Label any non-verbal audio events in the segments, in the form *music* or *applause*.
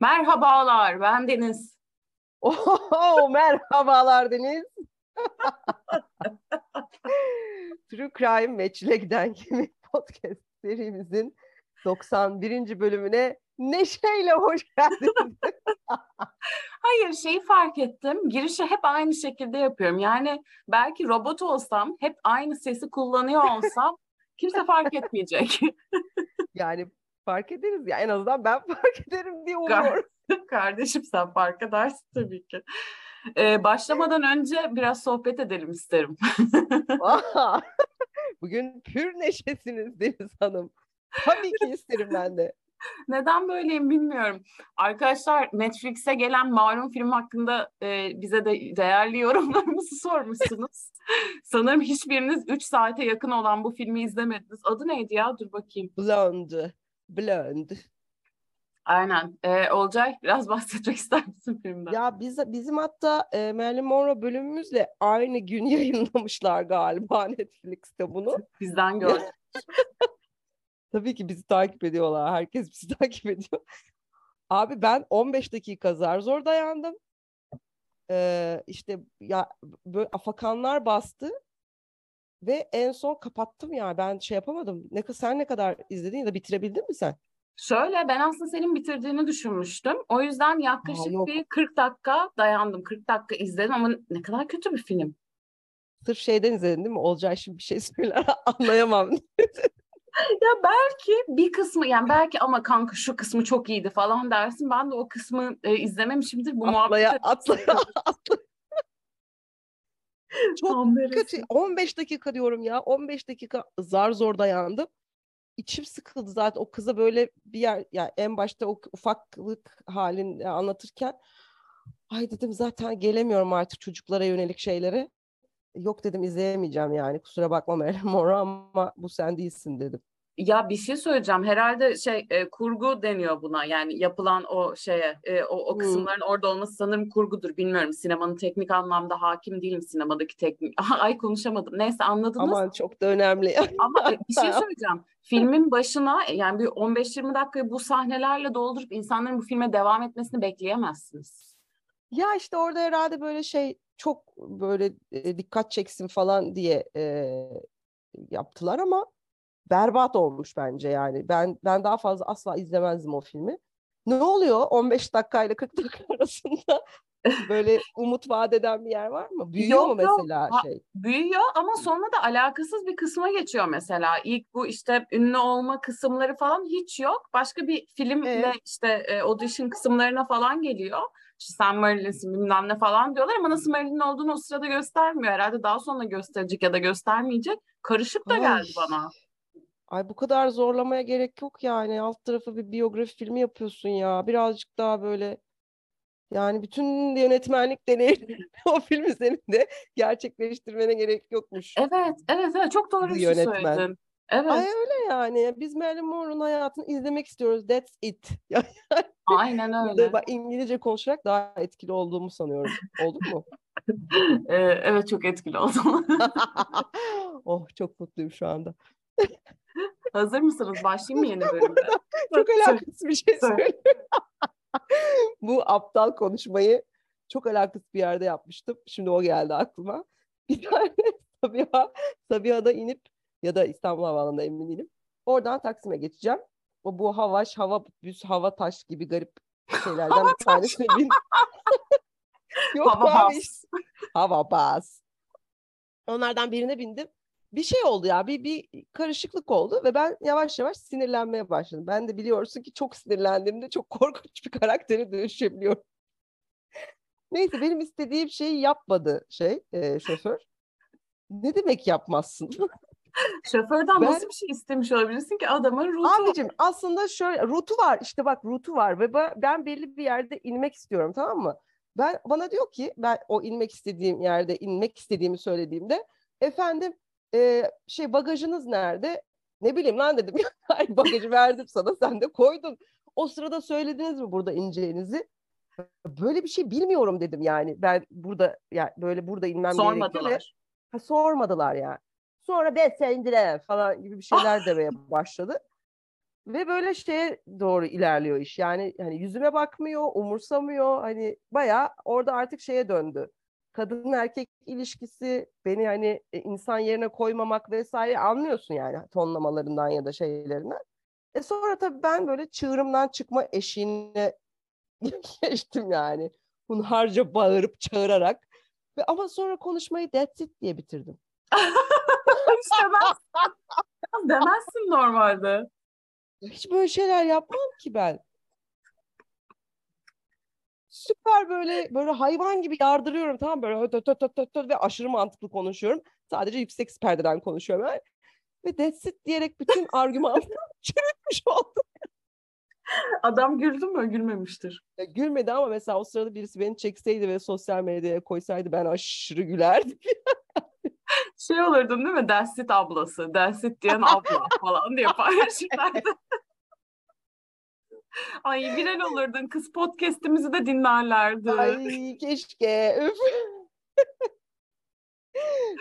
Merhabalar, ben Deniz. Oho, merhabalar Deniz. *laughs* True Crime ve Çilek'ten Kimi podcast serimizin 91. bölümüne neşeyle hoş geldiniz. *laughs* Hayır şeyi fark ettim. Girişi hep aynı şekilde yapıyorum. Yani belki robot olsam hep aynı sesi kullanıyor olsam kimse fark etmeyecek. *laughs* yani fark ederiz ya en azından ben *laughs* fark ederim diye umuyorum. *laughs* Kardeşim sen fark edersin tabii ki. Ee, başlamadan önce biraz sohbet edelim isterim. *laughs* Bugün pür neşesiniz Deniz Hanım. Tabii ki isterim ben de. Neden böyleyim bilmiyorum. Arkadaşlar Netflix'e gelen malum film hakkında e, bize de değerli yorumlarımızı sormuşsunuz. Sanırım hiçbiriniz 3 saate yakın olan bu filmi izlemediniz. Adı neydi ya? Dur bakayım. Blonde. Blonde. Aynen. Ee, Olcay biraz *laughs* bahsetmek ister misin filmden? Ya biz, bizim hatta e, Marilyn Monroe bölümümüzle aynı gün *laughs* yayınlamışlar galiba Netflix'te bunu. Bizden gördüm. *laughs* Tabii ki bizi takip ediyorlar. Herkes bizi takip ediyor. Abi ben 15 dakika zar zor dayandım. Ee, işte ya böyle afakanlar bastı ve en son kapattım ya. Ben şey yapamadım. Ne sen ne kadar izledin ya da bitirebildin mi sen? Şöyle ben aslında senin bitirdiğini düşünmüştüm. O yüzden yaklaşık Aa, bir 40 dakika dayandım. 40 dakika izledim ama ne kadar kötü bir film. Sırf şeyden izledin değil mi? Olcay şimdi bir şey söyler *laughs* anlayamam. *laughs* ya belki bir kısmı yani belki ama kanka şu kısmı çok iyiydi falan dersin. Ben de o kısmı e, izlememişimdir. Bu atlaya, muhabbet atlaya, *laughs* atlaya. Çok kötü. 15 dakika diyorum ya. 15 dakika zar zor dayandım içim sıkıldı zaten o kıza böyle bir yer yani en başta o ufaklık halini anlatırken ay dedim zaten gelemiyorum artık çocuklara yönelik şeylere. Yok dedim izleyemeyeceğim yani kusura bakma Meryem Mora ama bu sen değilsin dedim. Ya bir şey söyleyeceğim. Herhalde şey e, kurgu deniyor buna. Yani yapılan o şeye, e, o, o kısımların hmm. orada olması sanırım kurgudur. Bilmiyorum. Sinemanın teknik anlamda hakim değilim sinemadaki teknik. *laughs* Ay konuşamadım. Neyse anladınız. Aman çok da önemli. Ama e, bir *laughs* şey söyleyeceğim. Filmin başına yani bir 15-20 dakikayı bu sahnelerle doldurup insanların bu filme devam etmesini bekleyemezsiniz. Ya işte orada herhalde böyle şey çok böyle e, dikkat çeksin falan diye e, yaptılar ama berbat olmuş bence yani. Ben ben daha fazla asla izlemezdim o filmi. Ne oluyor 15 dakikayla 40 dakika *laughs* arasında böyle umut vaat eden bir yer var mı? Büyüyor yok, mu mesela yok. şey? büyüyor ama sonra da alakasız bir kısma geçiyor mesela. İlk bu işte ünlü olma kısımları falan hiç yok. Başka bir filmle evet. işte e, audition kısımlarına falan geliyor. İşte sen Marilyn'sin bilmem ne falan diyorlar ama nasıl Marilyn olduğunu o sırada göstermiyor. Herhalde daha sonra gösterecek ya da göstermeyecek. Karışık da geldi Ay. bana. Ay bu kadar zorlamaya gerek yok yani. Alt tarafı bir biyografi filmi yapıyorsun ya. Birazcık daha böyle yani bütün yönetmenlik deneyimini *laughs* o film üzerinde gerçekleştirmene gerek yokmuş. Evet, evet, evet. Çok doğru bir şey söyledin. Evet. Ay öyle yani. Biz Marilyn Monroe'nun hayatını izlemek istiyoruz. That's it. *laughs* Aynen öyle. Bak İngilizce konuşarak daha etkili olduğumu sanıyorum. Oldu mu? *laughs* ee, evet çok etkili oldum. oh çok mutluyum şu anda. Hazır mısınız? Başlayayım mı yeni bölümde? *laughs* çok alakasız bir şey söylüyorum. *laughs* Bu aptal konuşmayı çok alakasız bir yerde yapmıştım. Şimdi o geldi aklıma. Bir tane *laughs* Sabiha, Sabiha'da inip ya da İstanbul Havaalanı'nda emin değilim. Oradan Taksim'e geçeceğim. O bu havaş, hava büs, hava taş gibi garip şeylerden bir tanesine bin. Yok hava abi. Bas. Hava bas. Onlardan birine bindim bir şey oldu ya bir bir karışıklık oldu ve ben yavaş yavaş sinirlenmeye başladım. Ben de biliyorsun ki çok sinirlendiğimde çok *laughs* korkunç bir karaktere dönüşebiliyorum. Neyse benim istediğim şeyi yapmadı şey e, şoför. Ne demek yapmazsın? *laughs* Şoförden ben, nasıl bir şey istemiş olabilirsin ki adamın rutu Abicim aslında şöyle rutu var işte bak rutu var ve ben belli bir yerde inmek istiyorum tamam mı? Ben bana diyor ki ben o inmek istediğim yerde inmek istediğimi söylediğimde efendim e, şey bagajınız nerede? Ne bileyim lan dedim. *laughs* bagajı verdim sana sen de koydun. O sırada söylediniz mi burada ineceğinizi? Böyle bir şey bilmiyorum dedim yani. Ben burada yani böyle burada inmem Sormadılar. gerekiyor. Ha, sormadılar yani. Sonra ben sendire falan gibi bir şeyler demeye başladı. Ve böyle şeye doğru ilerliyor iş. Yani hani yüzüme bakmıyor, umursamıyor. Hani bayağı orada artık şeye döndü. Kadın erkek ilişkisi beni hani e, insan yerine koymamak vesaire anlıyorsun yani tonlamalarından ya da şeylerinden. E sonra tabii ben böyle çığırımdan çıkma eşiğine *laughs* geçtim yani. Hunharca bağırıp çağırarak. Ve ama sonra konuşmayı that's it diye bitirdim. *laughs* işte ben demezsin normalde. Hiç böyle şeyler yapmam ki ben. Süper böyle böyle hayvan gibi yardırıyorum tamam böyle höt höt höt höt höt ve aşırı mantıklı konuşuyorum. Sadece yüksek perdeden konuşuyorum. Yani. Ve that's it diyerek bütün *laughs* argümanı *laughs* çürütmüş oldum. Adam güldü mü? Gülmemiştir. Ya, gülmedi ama mesela o sırada birisi beni çekseydi ve sosyal medyaya koysaydı ben aşırı gülerdim. *laughs* şey olurdun değil mi? Dersit ablası, dersit diyen abla falan diye paylaşırlardı. Ay viral olurdun. Kız podcast'imizi de dinlerlerdi. Ay keşke. *laughs*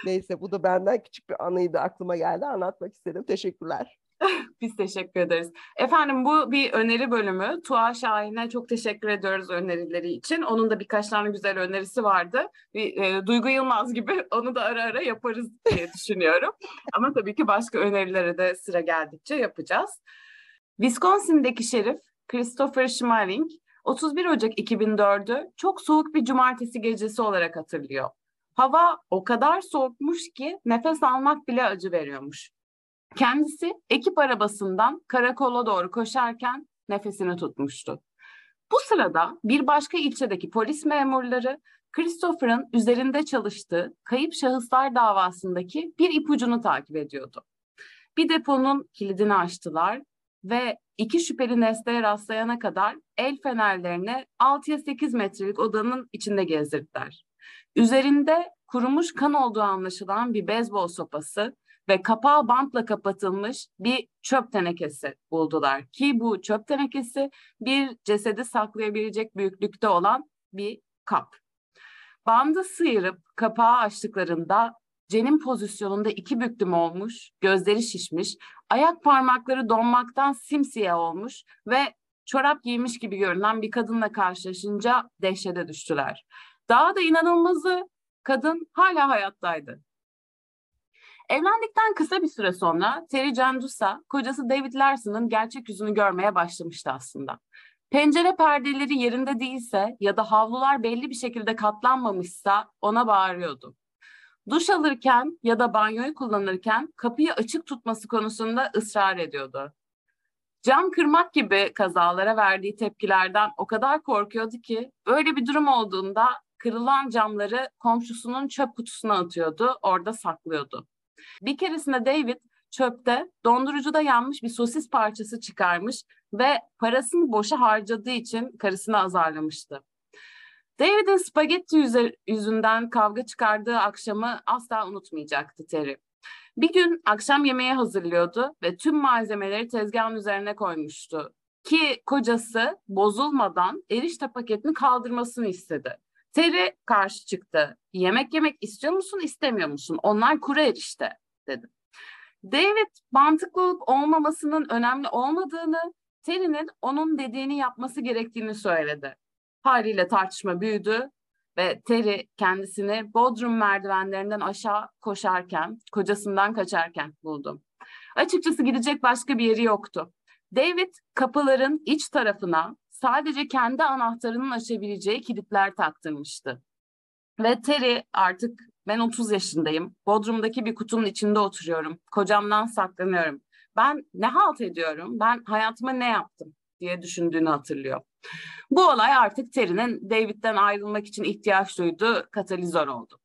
Neyse bu da benden küçük bir anıydı aklıma geldi anlatmak istedim. Teşekkürler. *laughs* Biz teşekkür ederiz. Efendim bu bir öneri bölümü. Tuğa Şahin'e çok teşekkür ediyoruz önerileri için. Onun da birkaç tane güzel önerisi vardı. Bir, e, Duygu Yılmaz gibi *laughs* onu da ara ara yaparız diye düşünüyorum. Ama tabii ki başka önerilere de sıra geldikçe yapacağız. Wisconsin'deki şerif Christopher Schmeling 31 Ocak 2004'ü çok soğuk bir cumartesi gecesi olarak hatırlıyor. Hava o kadar soğukmuş ki nefes almak bile acı veriyormuş. Kendisi ekip arabasından karakola doğru koşarken nefesini tutmuştu. Bu sırada bir başka ilçedeki polis memurları Christopher'ın üzerinde çalıştığı kayıp şahıslar davasındaki bir ipucunu takip ediyordu. Bir deponun kilidini açtılar ve iki şüpheli nesneye rastlayana kadar el fenerlerini 6'ya 8 metrelik odanın içinde gezdirdiler. Üzerinde kurumuş kan olduğu anlaşılan bir beyzbol sopası ve kapağı bantla kapatılmış bir çöp tenekesi buldular. Ki bu çöp tenekesi bir cesedi saklayabilecek büyüklükte olan bir kap. Bandı sıyırıp kapağı açtıklarında Cenin pozisyonunda iki büklüm olmuş, gözleri şişmiş, ayak parmakları donmaktan simsiyah olmuş ve çorap giymiş gibi görünen bir kadınla karşılaşınca dehşete düştüler. Daha da inanılmazı kadın hala hayattaydı. Evlendikten kısa bir süre sonra Terry Candusa, kocası David Larson'ın gerçek yüzünü görmeye başlamıştı aslında. Pencere perdeleri yerinde değilse ya da havlular belli bir şekilde katlanmamışsa ona bağırıyordu. Duş alırken ya da banyoyu kullanırken kapıyı açık tutması konusunda ısrar ediyordu. Cam kırmak gibi kazalara verdiği tepkilerden o kadar korkuyordu ki böyle bir durum olduğunda kırılan camları komşusunun çöp kutusuna atıyordu, orada saklıyordu. Bir keresinde David çöpte dondurucuda yanmış bir sosis parçası çıkarmış ve parasını boşa harcadığı için karısını azarlamıştı. David'in spagetti yüzünden kavga çıkardığı akşamı asla unutmayacaktı Terry. Bir gün akşam yemeği hazırlıyordu ve tüm malzemeleri tezgahın üzerine koymuştu. Ki kocası bozulmadan erişte paketini kaldırmasını istedi. Terry karşı çıktı. Yemek yemek istiyor musun, istemiyor musun? Onlar kuru erişte dedi. David mantıklı olup olmamasının önemli olmadığını, Terry'nin onun dediğini yapması gerektiğini söyledi. Haliyle tartışma büyüdü ve Terry kendisini Bodrum merdivenlerinden aşağı koşarken, kocasından kaçarken buldu. Açıkçası gidecek başka bir yeri yoktu. David kapıların iç tarafına sadece kendi anahtarının açabileceği kilitler taktırmıştı. Ve Terry artık ben 30 yaşındayım. Bodrum'daki bir kutunun içinde oturuyorum. Kocamdan saklanıyorum. Ben ne halt ediyorum? Ben hayatıma ne yaptım diye düşündüğünü hatırlıyor. Bu olay artık Terry'nin David'den ayrılmak için ihtiyaç duyduğu katalizör oldu.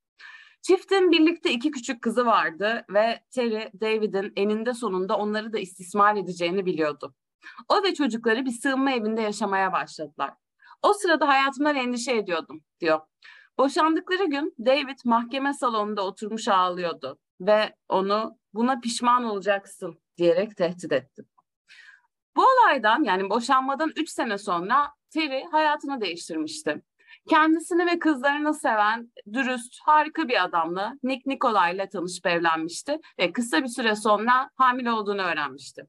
Çiftin birlikte iki küçük kızı vardı ve Terry, David'in eninde sonunda onları da istismar edeceğini biliyordu. O ve çocukları bir sığınma evinde yaşamaya başladılar. O sırada hayatımdan endişe ediyordum, diyor. Boşandıkları gün David mahkeme salonunda oturmuş ağlıyordu ve onu buna pişman olacaksın diyerek tehdit etti. Bu olaydan yani boşanmadan 3 sene sonra Terry hayatını değiştirmişti. Kendisini ve kızlarını seven, dürüst, harika bir adamla Nick Nikolay tanışıp evlenmişti ve kısa bir süre sonra hamile olduğunu öğrenmişti.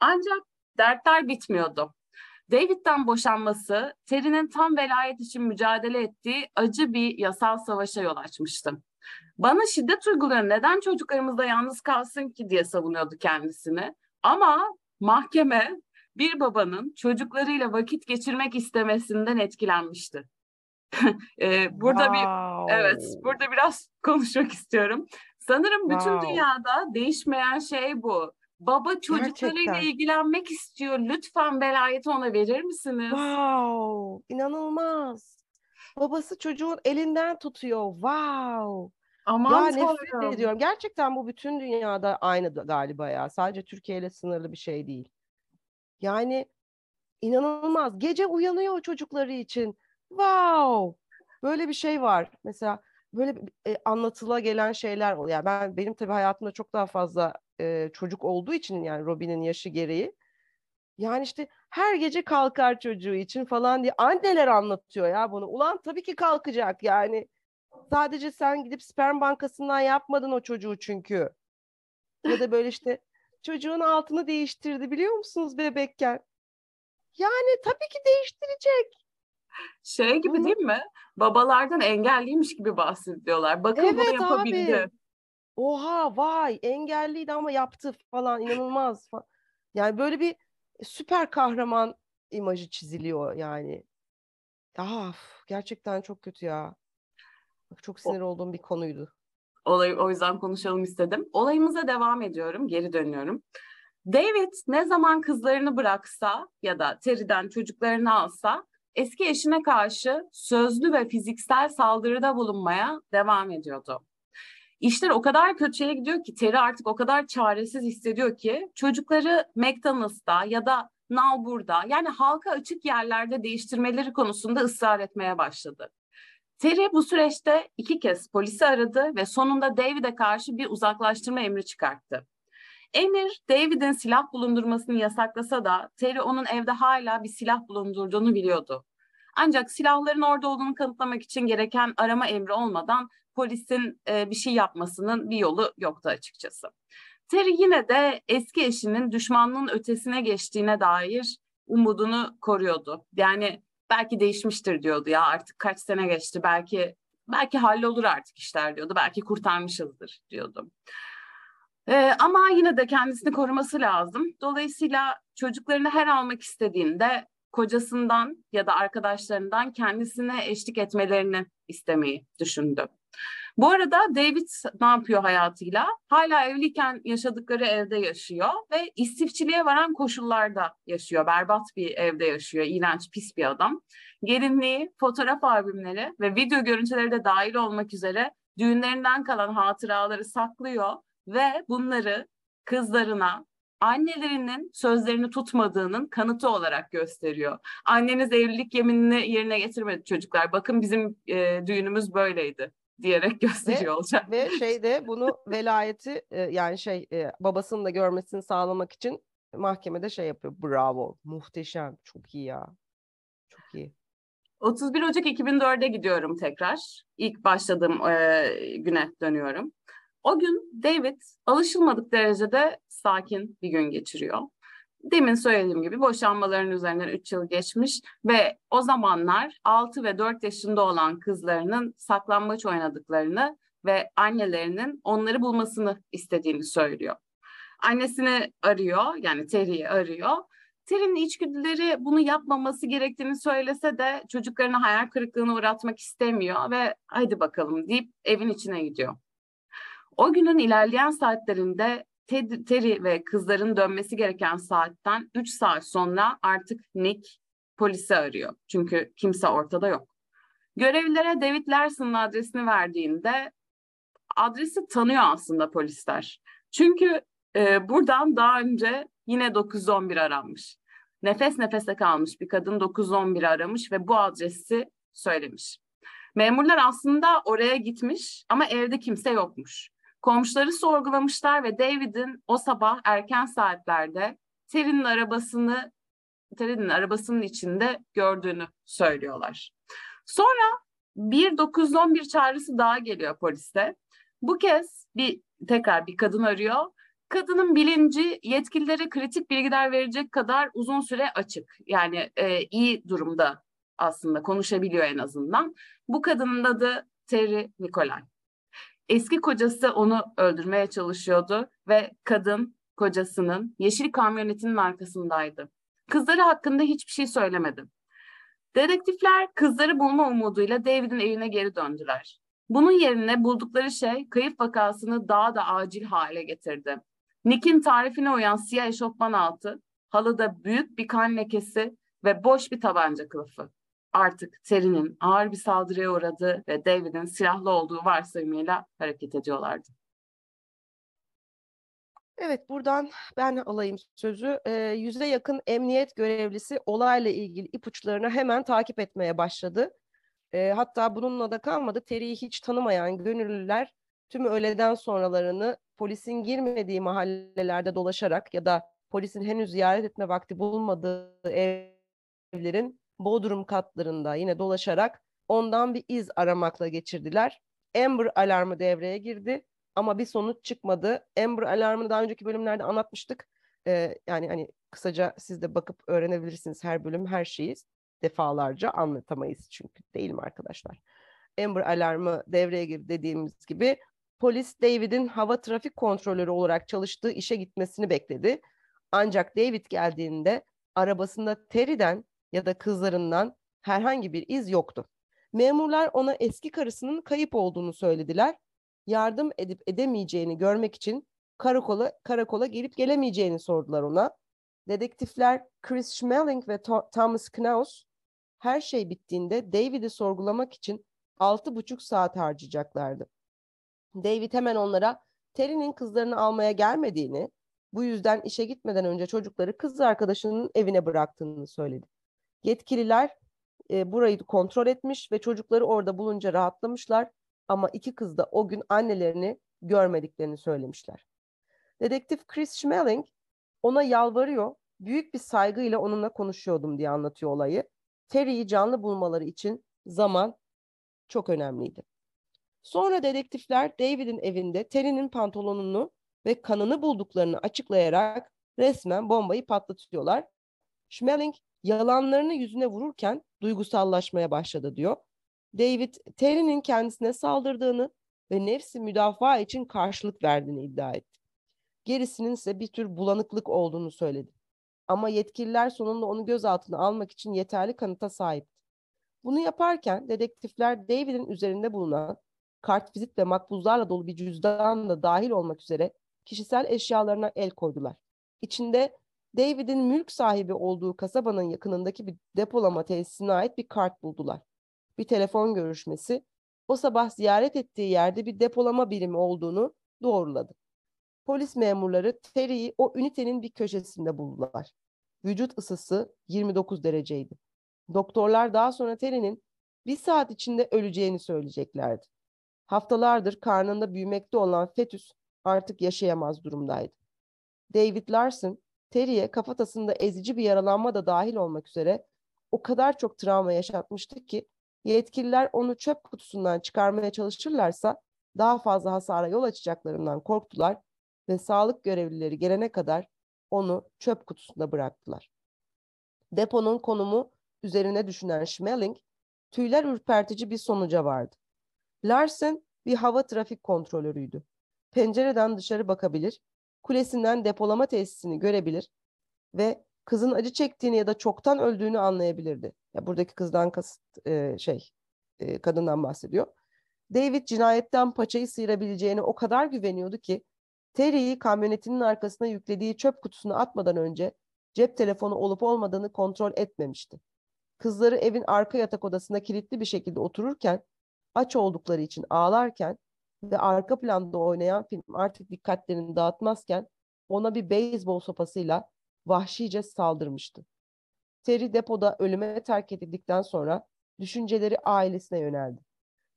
Ancak dertler bitmiyordu. David'den boşanması Terry'nin tam velayet için mücadele ettiği acı bir yasal savaşa yol açmıştı. Bana şiddet uygulayan neden çocuklarımızda yalnız kalsın ki diye savunuyordu kendisini. Ama mahkeme bir babanın çocuklarıyla vakit geçirmek istemesinden etkilenmişti. *laughs* ee, burada wow. bir evet burada biraz konuşmak istiyorum. Sanırım bütün wow. dünyada değişmeyen şey bu. Baba çocuklarıyla Gerçekten. ilgilenmek istiyor. Lütfen velayeti ona verir misiniz? Wow, inanılmaz. Babası çocuğun elinden tutuyor. Wow. Aman ya nefret ediyorum. Gerçekten bu bütün dünyada aynı galiba ya. Sadece Türkiye ile sınırlı bir şey değil. Yani inanılmaz. Gece uyanıyor çocukları için. Wow. Böyle bir şey var. Mesela böyle e, anlatıla gelen şeyler oluyor. Yani ben benim tabii hayatımda çok daha fazla e, çocuk olduğu için yani Robin'in yaşı gereği. Yani işte her gece kalkar çocuğu için falan diye anneler anlatıyor ya bunu. Ulan tabii ki kalkacak yani. Sadece sen gidip sperm bankasından yapmadın o çocuğu çünkü. Ya da böyle işte çocuğun altını değiştirdi biliyor musunuz bebekken? Yani tabii ki değiştirecek. Şey gibi Hı. değil mi? Babalardan engelliymiş gibi bahsediyorlar. Bakın evet, bunu yapabildi. Abi. Oha vay engelliydi ama yaptı falan inanılmaz. Yani böyle bir süper kahraman imajı çiziliyor yani. Ah gerçekten çok kötü ya. Çok sinir o, olduğum bir konuydu. Olayı o yüzden konuşalım istedim. Olayımıza devam ediyorum, geri dönüyorum. David ne zaman kızlarını bıraksa ya da Terry'den çocuklarını alsa eski eşine karşı sözlü ve fiziksel saldırıda bulunmaya devam ediyordu. İşler o kadar kötüye gidiyor ki Terry artık o kadar çaresiz hissediyor ki çocukları McDonald's'ta ya da Nalbur'da yani halka açık yerlerde değiştirmeleri konusunda ısrar etmeye başladı. Terry bu süreçte iki kez polisi aradı ve sonunda David'e karşı bir uzaklaştırma emri çıkarttı. Emir, David'in silah bulundurmasını yasaklasa da Terry onun evde hala bir silah bulundurduğunu biliyordu. Ancak silahların orada olduğunu kanıtlamak için gereken arama emri olmadan polisin e, bir şey yapmasının bir yolu yoktu açıkçası. Terry yine de eski eşinin düşmanlığın ötesine geçtiğine dair umudunu koruyordu. Yani belki değişmiştir diyordu ya artık kaç sene geçti belki belki hallolur artık işler diyordu. Belki kurtarmışızdır diyordu. Ee, ama yine de kendisini koruması lazım. Dolayısıyla çocuklarını her almak istediğinde kocasından ya da arkadaşlarından kendisine eşlik etmelerini istemeyi düşündü. Bu arada David ne yapıyor hayatıyla? Hala evliyken yaşadıkları evde yaşıyor ve istifçiliğe varan koşullarda yaşıyor. Berbat bir evde yaşıyor. İğrenç, pis bir adam. Gelinliği, fotoğraf albümleri ve video görüntüleri de dahil olmak üzere düğünlerinden kalan hatıraları saklıyor ve bunları kızlarına, annelerinin sözlerini tutmadığının kanıtı olarak gösteriyor. Anneniz evlilik yeminini yerine getirmedi çocuklar. Bakın bizim e, düğünümüz böyleydi diyerek gösteriyor ve, olacak. Ve şeyde bunu velayeti e, yani şey e, babasının da görmesini sağlamak için mahkemede şey yapıyor. Bravo. Muhteşem. Çok iyi ya. Çok iyi. 31 Ocak 2004'e gidiyorum tekrar. İlk başladığım e, güne dönüyorum. O gün David alışılmadık derecede sakin bir gün geçiriyor. Demin söylediğim gibi boşanmaların üzerinden 3 yıl geçmiş ve o zamanlar 6 ve 4 yaşında olan kızlarının saklambaç oynadıklarını ve annelerinin onları bulmasını istediğini söylüyor. Annesini arıyor yani Terry'i arıyor. Terry'nin içgüdüleri bunu yapmaması gerektiğini söylese de çocuklarını hayal kırıklığına uğratmak istemiyor ve hadi bakalım deyip evin içine gidiyor. O günün ilerleyen saatlerinde Ted, Terry ve kızların dönmesi gereken saatten 3 saat sonra artık Nick polisi arıyor. Çünkü kimse ortada yok. Görevlilere David Larson'ın adresini verdiğinde adresi tanıyor aslında polisler. Çünkü e, buradan daha önce yine 911 aranmış. Nefes nefese kalmış bir kadın 911 aramış ve bu adresi söylemiş. Memurlar aslında oraya gitmiş ama evde kimse yokmuş. Komşuları sorgulamışlar ve David'in o sabah erken saatlerde Terry'nin arabasını Terry'nin arabasının içinde gördüğünü söylüyorlar. Sonra bir 911 çağrısı daha geliyor poliste. Bu kez bir tekrar bir kadın arıyor Kadının bilinci yetkililere kritik bilgiler verecek kadar uzun süre açık. Yani e, iyi durumda aslında konuşabiliyor en azından. Bu kadının adı Terry Nikolay. Eski kocası onu öldürmeye çalışıyordu ve kadın kocasının yeşil kamyonetinin arkasındaydı. Kızları hakkında hiçbir şey söylemedi. Dedektifler kızları bulma umuduyla David'in evine geri döndüler. Bunun yerine buldukları şey kayıp vakasını daha da acil hale getirdi. Nick'in tarifine uyan siyah eşofman altı, halıda büyük bir kan lekesi ve boş bir tabanca kılıfı. Artık Terry'nin ağır bir saldırıya uğradığı ve David'in silahlı olduğu varsayımıyla hareket ediyorlardı. Evet, buradan ben alayım sözü. E, yüze yakın emniyet görevlisi olayla ilgili ipuçlarını hemen takip etmeye başladı. E, hatta bununla da kalmadı. Terry'i hiç tanımayan gönüllüler tüm öğleden sonralarını polisin girmediği mahallelerde dolaşarak ya da polisin henüz ziyaret etme vakti bulmadığı evlerin bodrum katlarında yine dolaşarak ondan bir iz aramakla geçirdiler. Amber alarmı devreye girdi ama bir sonuç çıkmadı. Amber alarmını daha önceki bölümlerde anlatmıştık. Ee, yani hani kısaca siz de bakıp öğrenebilirsiniz her bölüm her şeyi defalarca anlatamayız çünkü değil mi arkadaşlar? Amber alarmı devreye girdi dediğimiz gibi polis David'in hava trafik kontrolörü olarak çalıştığı işe gitmesini bekledi. Ancak David geldiğinde arabasında Terry'den ya da kızlarından herhangi bir iz yoktu. Memurlar ona eski karısının kayıp olduğunu söylediler. Yardım edip edemeyeceğini görmek için karakola karakola gelip gelemeyeceğini sordular ona. Dedektifler Chris Schmeling ve Thomas Knaus her şey bittiğinde David'i sorgulamak için altı buçuk saat harcayacaklardı. David hemen onlara Terry'nin kızlarını almaya gelmediğini, bu yüzden işe gitmeden önce çocukları kız arkadaşının evine bıraktığını söyledi. Yetkililer e, burayı kontrol etmiş ve çocukları orada bulunca rahatlamışlar ama iki kız da o gün annelerini görmediklerini söylemişler. Dedektif Chris Schmeling ona yalvarıyor, büyük bir saygıyla onunla konuşuyordum diye anlatıyor olayı. Terry'i canlı bulmaları için zaman çok önemliydi. Sonra dedektifler David'in evinde Terry'nin pantolonunu ve kanını bulduklarını açıklayarak resmen bombayı patlatıyorlar. Schmeling yalanlarını yüzüne vururken duygusallaşmaya başladı diyor. David Terry'nin kendisine saldırdığını ve nefsi müdafaa için karşılık verdiğini iddia etti. Gerisinin ise bir tür bulanıklık olduğunu söyledi. Ama yetkililer sonunda onu gözaltına almak için yeterli kanıta sahipti. Bunu yaparken dedektifler David'in üzerinde bulunan kartvizit ve makbuzlarla dolu bir cüzdan da dahil olmak üzere kişisel eşyalarına el koydular. İçinde David'in mülk sahibi olduğu kasabanın yakınındaki bir depolama tesisine ait bir kart buldular. Bir telefon görüşmesi o sabah ziyaret ettiği yerde bir depolama birimi olduğunu doğruladı. Polis memurları Terry'i o ünitenin bir köşesinde buldular. Vücut ısısı 29 dereceydi. Doktorlar daha sonra Terry'nin bir saat içinde öleceğini söyleyeceklerdi. Haftalardır karnında büyümekte olan fetüs artık yaşayamaz durumdaydı. David Larson, Terry'e kafatasında ezici bir yaralanma da dahil olmak üzere o kadar çok travma yaşatmıştı ki yetkililer onu çöp kutusundan çıkarmaya çalışırlarsa daha fazla hasara yol açacaklarından korktular ve sağlık görevlileri gelene kadar onu çöp kutusunda bıraktılar. Deponun konumu üzerine düşünen Schmeling, tüyler ürpertici bir sonuca vardı. Larsen bir hava trafik kontrolörüydü. Pencereden dışarı bakabilir, kulesinden depolama tesisini görebilir ve kızın acı çektiğini ya da çoktan öldüğünü anlayabilirdi. Ya buradaki kızdan kasıt e, şey, e, kadından bahsediyor. David cinayetten paçayı sıyırabileceğine o kadar güveniyordu ki Terry'i kamyonetinin arkasına yüklediği çöp kutusuna atmadan önce cep telefonu olup olmadığını kontrol etmemişti. Kızları evin arka yatak odasında kilitli bir şekilde otururken, aç oldukları için ağlarken ve arka planda oynayan film artık dikkatlerini dağıtmazken ona bir beyzbol sopasıyla vahşice saldırmıştı. Terry depoda ölüme terk edildikten sonra düşünceleri ailesine yöneldi.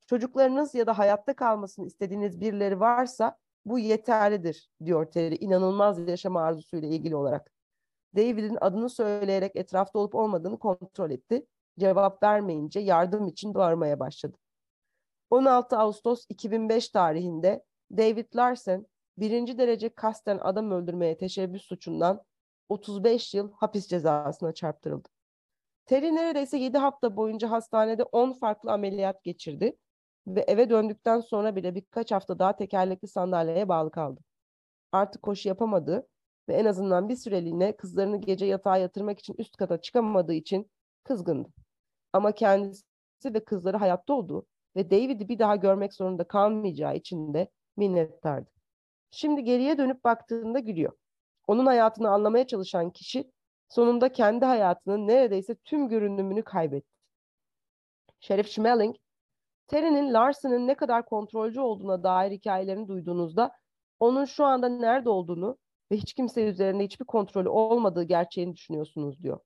Çocuklarınız ya da hayatta kalmasını istediğiniz birileri varsa bu yeterlidir diyor Terry inanılmaz yaşam arzusuyla ilgili olarak. David'in adını söyleyerek etrafta olup olmadığını kontrol etti. Cevap vermeyince yardım için bağırmaya başladı. 16 Ağustos 2005 tarihinde David Larsen birinci derece kasten adam öldürmeye teşebbüs suçundan 35 yıl hapis cezasına çarptırıldı. Terry neredeyse 7 hafta boyunca hastanede 10 farklı ameliyat geçirdi ve eve döndükten sonra bile birkaç hafta daha tekerlekli sandalyeye bağlı kaldı. Artık koşu yapamadı ve en azından bir süreliğine kızlarını gece yatağa yatırmak için üst kata çıkamadığı için kızgındı. Ama kendisi ve kızları hayatta olduğu ve David'i bir daha görmek zorunda kalmayacağı için de minnettardı. Şimdi geriye dönüp baktığında gülüyor. Onun hayatını anlamaya çalışan kişi sonunda kendi hayatının neredeyse tüm görünümünü kaybetti. Şerif Schmeling, Terry'nin Larson'ın ne kadar kontrolcü olduğuna dair hikayelerini duyduğunuzda onun şu anda nerede olduğunu ve hiç kimse üzerinde hiçbir kontrolü olmadığı gerçeğini düşünüyorsunuz diyor.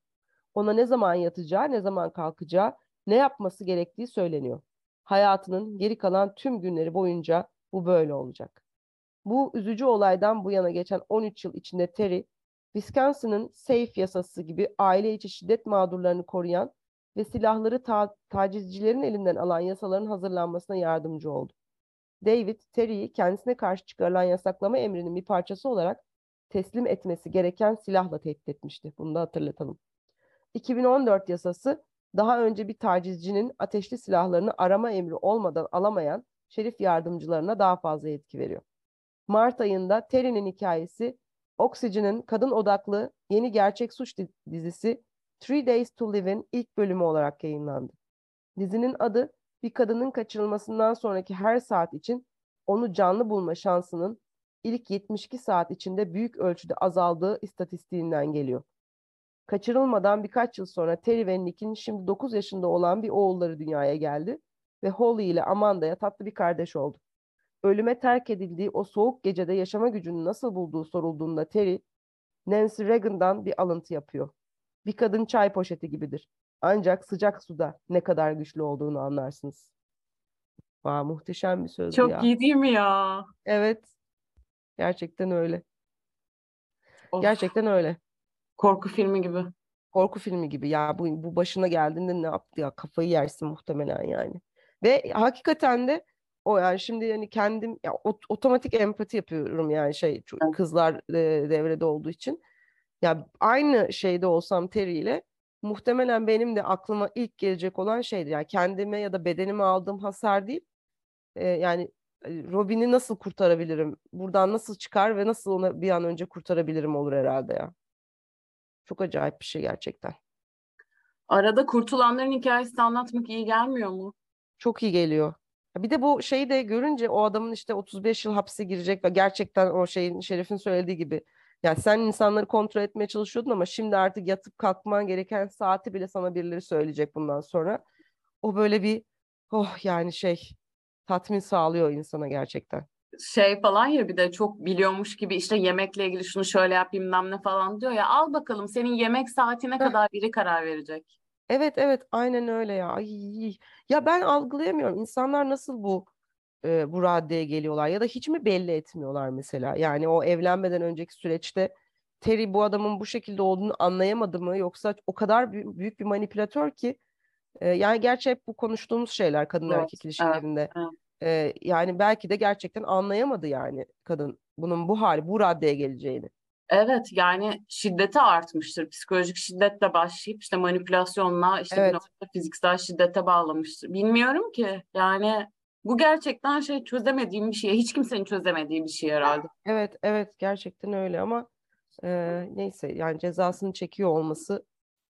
Ona ne zaman yatacağı, ne zaman kalkacağı, ne yapması gerektiği söyleniyor. Hayatının geri kalan tüm günleri boyunca bu böyle olacak. Bu üzücü olaydan bu yana geçen 13 yıl içinde Terry, Wisconsin'ın SAFE yasası gibi aile içi şiddet mağdurlarını koruyan ve silahları ta tacizcilerin elinden alan yasaların hazırlanmasına yardımcı oldu. David, Terry'i kendisine karşı çıkarılan yasaklama emrinin bir parçası olarak teslim etmesi gereken silahla tehdit etmişti. Bunu da hatırlatalım. 2014 yasası daha önce bir tacizcinin ateşli silahlarını arama emri olmadan alamayan şerif yardımcılarına daha fazla yetki veriyor. Mart ayında Terry'nin hikayesi Oxygen'in kadın odaklı yeni gerçek suç dizisi Three Days to Live'in ilk bölümü olarak yayınlandı. Dizinin adı bir kadının kaçırılmasından sonraki her saat için onu canlı bulma şansının ilk 72 saat içinde büyük ölçüde azaldığı istatistiğinden geliyor. Kaçırılmadan birkaç yıl sonra Terry ve Nick'in şimdi 9 yaşında olan bir oğulları dünyaya geldi ve Holly ile Amanda'ya tatlı bir kardeş oldu. Ölüme terk edildiği o soğuk gecede yaşama gücünü nasıl bulduğu sorulduğunda Terry, Nancy Reagan'dan bir alıntı yapıyor. Bir kadın çay poşeti gibidir. Ancak sıcak suda ne kadar güçlü olduğunu anlarsınız. Vay, muhteşem bir söz Çok ya. iyi değil mi ya? Evet. Gerçekten öyle. Of, Gerçekten öyle. Korku filmi gibi. Korku filmi gibi. Ya bu, bu başına geldiğinde ne yaptı ya? Kafayı yersin muhtemelen yani. Ve hakikaten de o yani şimdi yani kendim ya, ot- otomatik empati yapıyorum yani şey kızlar e, devrede olduğu için. Ya aynı şeyde olsam Terry ile muhtemelen benim de aklıma ilk gelecek olan şeydi. Yani kendime ya da bedenime aldığım hasar değil. e, yani e, Robin'i nasıl kurtarabilirim? Buradan nasıl çıkar ve nasıl onu bir an önce kurtarabilirim olur herhalde ya. Çok acayip bir şey gerçekten. Arada kurtulanların hikayesini anlatmak iyi gelmiyor mu? Çok iyi geliyor. Bir de bu şeyi de görünce o adamın işte 35 yıl hapse girecek ve gerçekten o şeyin Şerif'in söylediği gibi ya sen insanları kontrol etmeye çalışıyordun ama şimdi artık yatıp kalkman gereken saati bile sana birileri söyleyecek bundan sonra. O böyle bir oh yani şey tatmin sağlıyor insana gerçekten. Şey falan ya bir de çok biliyormuş gibi işte yemekle ilgili şunu şöyle yap bilmem ne falan diyor ya al bakalım senin yemek saatine kadar biri karar verecek. Evet evet aynen öyle ya. Ay, ya ben algılayamıyorum. İnsanlar nasıl bu e, bu raddeye geliyorlar ya da hiç mi belli etmiyorlar mesela? Yani o evlenmeden önceki süreçte Terry bu adamın bu şekilde olduğunu anlayamadı mı yoksa o kadar bü- büyük bir manipülatör ki e, yani gerçi hep bu konuştuğumuz şeyler kadın Evet, erkek ilişkilerinde. evet. E, yani belki de gerçekten anlayamadı yani kadın bunun bu hali bu raddeye geleceğini. Evet yani şiddeti artmıştır. Psikolojik şiddetle başlayıp işte manipülasyonla işte Evet. fiziksel şiddete bağlamıştır. Bilmiyorum ki yani bu gerçekten şey çözemediğim bir şey. Hiç kimsenin çözemediği bir şey herhalde. Evet evet gerçekten öyle ama e, neyse yani cezasını çekiyor olması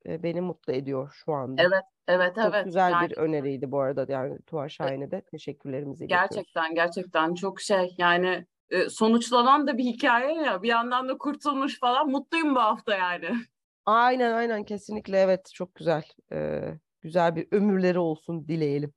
e, beni mutlu ediyor şu anda. Evet, evet, Çok evet. güzel Yani bir öneriydi bu arada yani Tuğha Şahin'e de teşekkürlerimizi iletiyoruz. gerçekten gerçekten çok şey yani e, sonuçlanan da bir hikaye ya bir yandan da kurtulmuş falan mutluyum bu hafta yani. Aynen aynen kesinlikle evet çok güzel. Ee, güzel bir ömürleri olsun dileyelim.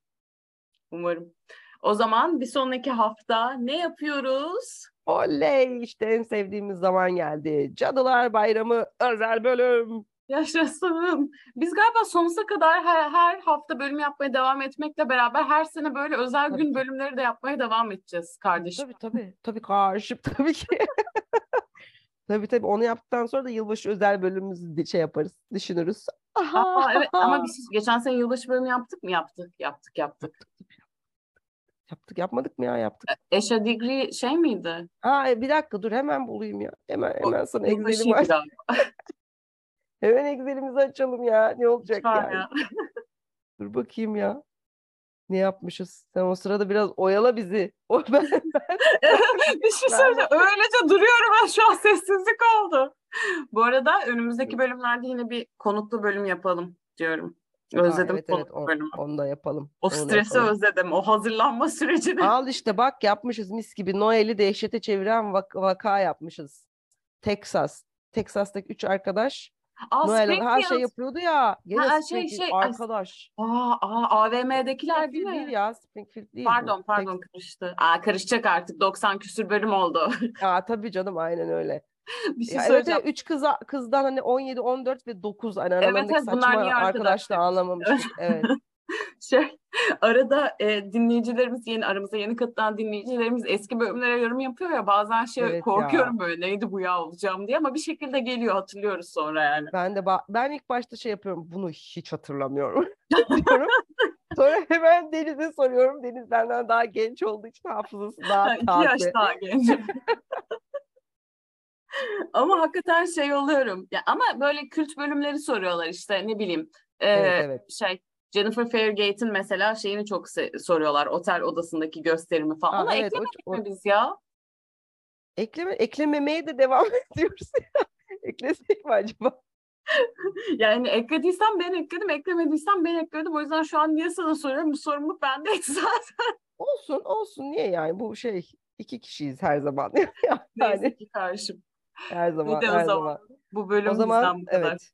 Umarım. O zaman bir sonraki hafta ne yapıyoruz? Oley işte en sevdiğimiz zaman geldi. Cadılar Bayramı özel bölüm. Yaşasın. Biz galiba sonsuza kadar her, her hafta bölüm yapmaya devam etmekle beraber her sene böyle özel Tabii gün ki. bölümleri de yapmaya devam edeceğiz kardeşim. Tabii tabii tabii karşım tabii ki. *laughs* Tabii tabii onu yaptıktan sonra da yılbaşı özel bölümümüzü şey yaparız, düşünürüz. Aa, evet ama biz geçen sene yılbaşı bölümü yaptık mı? Yaptık, yaptık, yaptık. Yaptık yapmadık mı ya yaptık. Eşe degree şey miydi? Aa e, bir dakika dur hemen bulayım ya. Hemen O hemen sana aç. galiba. *laughs* Hemen Excel'imizi açalım ya. Ne olacak Lütfen yani? ya. *laughs* Dur bakayım ya. Ne yapmışız? Sen o sırada biraz oyala bizi. *laughs* O ben, *laughs* bir şey Ben- söyleyeceğim. Öylece duruyorum ben şu an sessizlik oldu. Bu arada önümüzdeki bölümlerde yine bir konuklu bölüm yapalım diyorum. Aa, Özledim evet evet konuklu o- bölümü. onu da yapalım. O Onu stresi yapalım. özledim. O hazırlanma sürecini. Al işte bak yapmışız mis gibi. Noel'i dehşete çeviren vak- vaka yapmışız. Texas. Texas'taki üç arkadaş Aa, Noel her şey Springfield. yapıyordu ya. Gene Ha, şey, Springfield şey, arkadaş. Aa, aa, AVM'dekiler değil Springfield mi? değil ya. Springfield değil bu. Pardon pardon karıştı. Aa, karışacak artık 90 küsür bölüm oldu. *laughs* Aa, tabii canım aynen öyle. bir şey Ya evet, evet, üç kıza, kızdan hani 17, 14 ve 9 hani Evet, aralarındaki evet, bunlar saçma niye arkadaşla arkadaşlar? anlamamıştık. Evet. *laughs* *laughs* Şey, arada e, dinleyicilerimiz yeni aramıza yeni katılan dinleyicilerimiz eski bölümlere yorum yapıyor ya bazen şey Evet ya. korkuyorum böyle neydi bu ya olacağım diye ama bir şekilde geliyor hatırlıyoruz sonra yani. Ben de ba- ben ilk başta şey yapıyorum. Bunu hiç hatırlamıyorum *laughs* diyorum. Sonra hemen Deniz'e soruyorum. Deniz benden daha genç olduğu için hafızası Ha, daha iki yaş taze. daha genç. *laughs* Ama hakikaten şey oluyorum. Ya ama böyle kült bölümleri soruyorlar işte ne bileyim. e, Evet, evet. Şey Jennifer Fairgate'in mesela şeyini çok soruyorlar. Otel odasındaki gösterimi falan. Aa, Ona evet, eklemedik o- mi biz ya? Ekleme, eklememeye de devam *laughs* ediyoruz. Eklesek mi acaba? *laughs* Yani eklediysen ben ekledim, eklemediysen ben ekledim. O yüzden şu an niye sana soruyorum? Bu sorumluluk bendeydi *laughs* zaten. Olsun olsun. Niye yani? Bu şey iki kişiyiz her zaman. Neyse yani ki karşım. her zaman her zaman. zaman. Bu bölüm O zaman bu kadar. evet.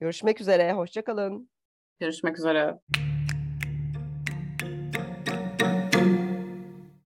Görüşmek üzere. Hoşça kalın. Görüşmek üzere.